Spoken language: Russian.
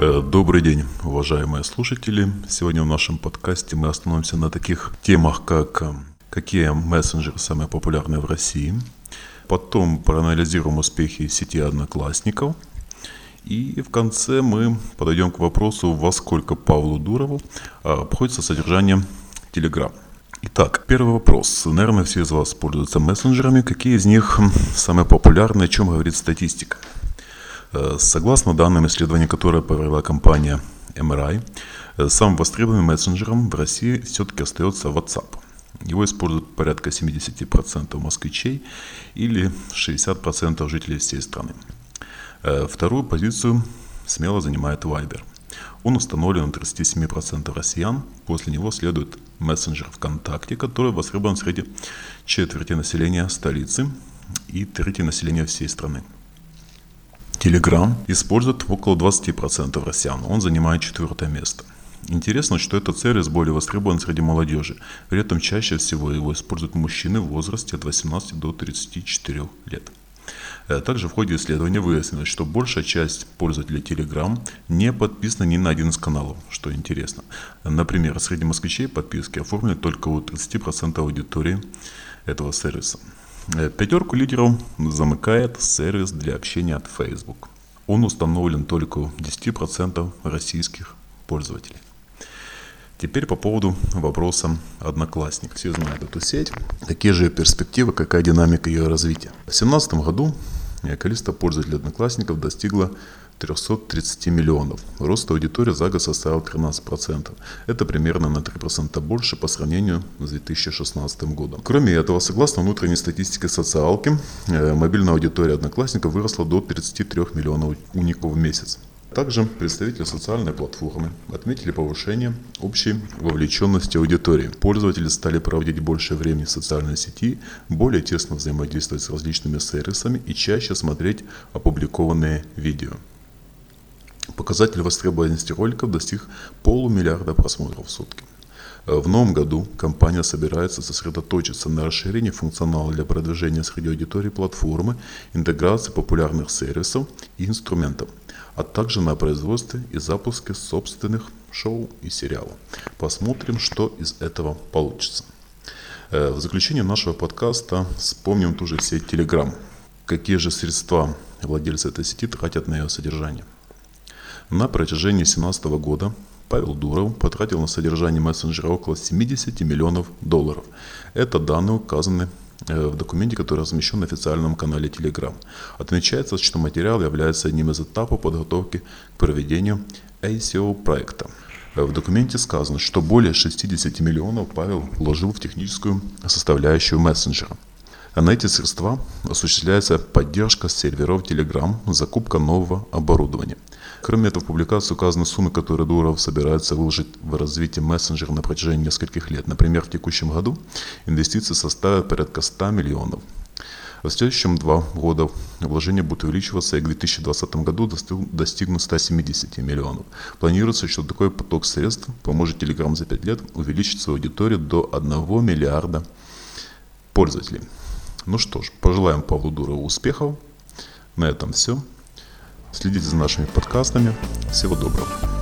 Э, добрый день, уважаемые слушатели. Сегодня в нашем подкасте мы остановимся на таких темах, как э, какие мессенджеры самые популярные в России. Потом проанализируем успехи сети одноклассников. И в конце мы подойдем к вопросу, во сколько Павлу Дурову э, обходится содержание Telegram. Итак, первый вопрос. Наверное, все из вас пользуются мессенджерами. Какие из них самые популярные, о чем говорит статистика? Э, согласно данным исследования, которое провела компания MRI, э, самым востребованным мессенджером в России все-таки остается WhatsApp. Его используют порядка 70% москвичей или 60% жителей всей страны. Э, вторую позицию смело занимает Viber. Он установлен у 37% россиян. После него следует мессенджер ВКонтакте, который востребован среди четверти населения столицы и трети населения всей страны. Telegram использует около 20% россиян, он занимает четвертое место. Интересно, что этот сервис более востребован среди молодежи, при этом чаще всего его используют мужчины в возрасте от 18 до 34 лет. Э, также в ходе исследования выяснилось, что большая часть пользователей Telegram не подписана ни на один из каналов, что интересно. Например, среди москвичей подписки оформлены только у 30% аудитории этого сервиса. Э, пятерку лидеров замыкает сервис для общения от Facebook. Он установлен только у 10% российских пользователей. Теперь по поводу вопроса Одноклассник. Все знают эту сеть. Какие же перспективы, какая динамика ее развития? В 2017 году количество пользователей Одноклассников достигло 330 миллионов. Рост аудитории за год составил 13%. Это примерно на 3% больше по сравнению с 2016 годом. Кроме этого, согласно внутренней статистике социалки, э, мобильная аудитория одноклассников выросла до 33 миллионов уников в месяц. Также представители социальной платформы отметили повышение общей вовлеченности аудитории. Пользователи стали проводить больше времени в социальной сети, более тесно взаимодействовать с различными сервисами и чаще смотреть опубликованные видео. Показатель востребованности роликов достиг полумиллиарда просмотров в сутки. В новом году компания собирается сосредоточиться на расширении функционала для продвижения среди аудитории платформы, интеграции популярных сервисов и инструментов, а также на производстве и запуске собственных шоу и сериалов. Посмотрим, что из этого получится. Э, в заключение нашего подкаста вспомним ту же сеть Telegram. Какие же средства владельцы этой сети тратят на ее содержание? На протяжении 2017 года Павел Дуров потратил на содержание мессенджера около 70 миллионов долларов. Это данные указаны в документе, который размещен на официальном канале Telegram. Отмечается, что материал является одним из этапов подготовки к проведению ACO проекта. Э, в документе сказано, что более 60 миллионов Павел вложил в техническую составляющую мессенджера. А на эти средства осуществляется поддержка серверов Telegram, закупка нового оборудования – Кроме этого, в публикации указаны суммы, которые Дуров собирается выложить в развитие мессенджера на протяжении нескольких лет. Например, в текущем году инвестиции составят порядка 100 миллионов. В следующем два года вложения будут увеличиваться и к 2020 году достигнут 170 миллионов. Планируется, что такой поток средств поможет Telegram за 5 лет увеличить свою аудиторию до 1 миллиарда пользователей. Ну что ж, пожелаем Павлу Дурову успехов. На этом все. Следите за нашими подкастами. Всего доброго.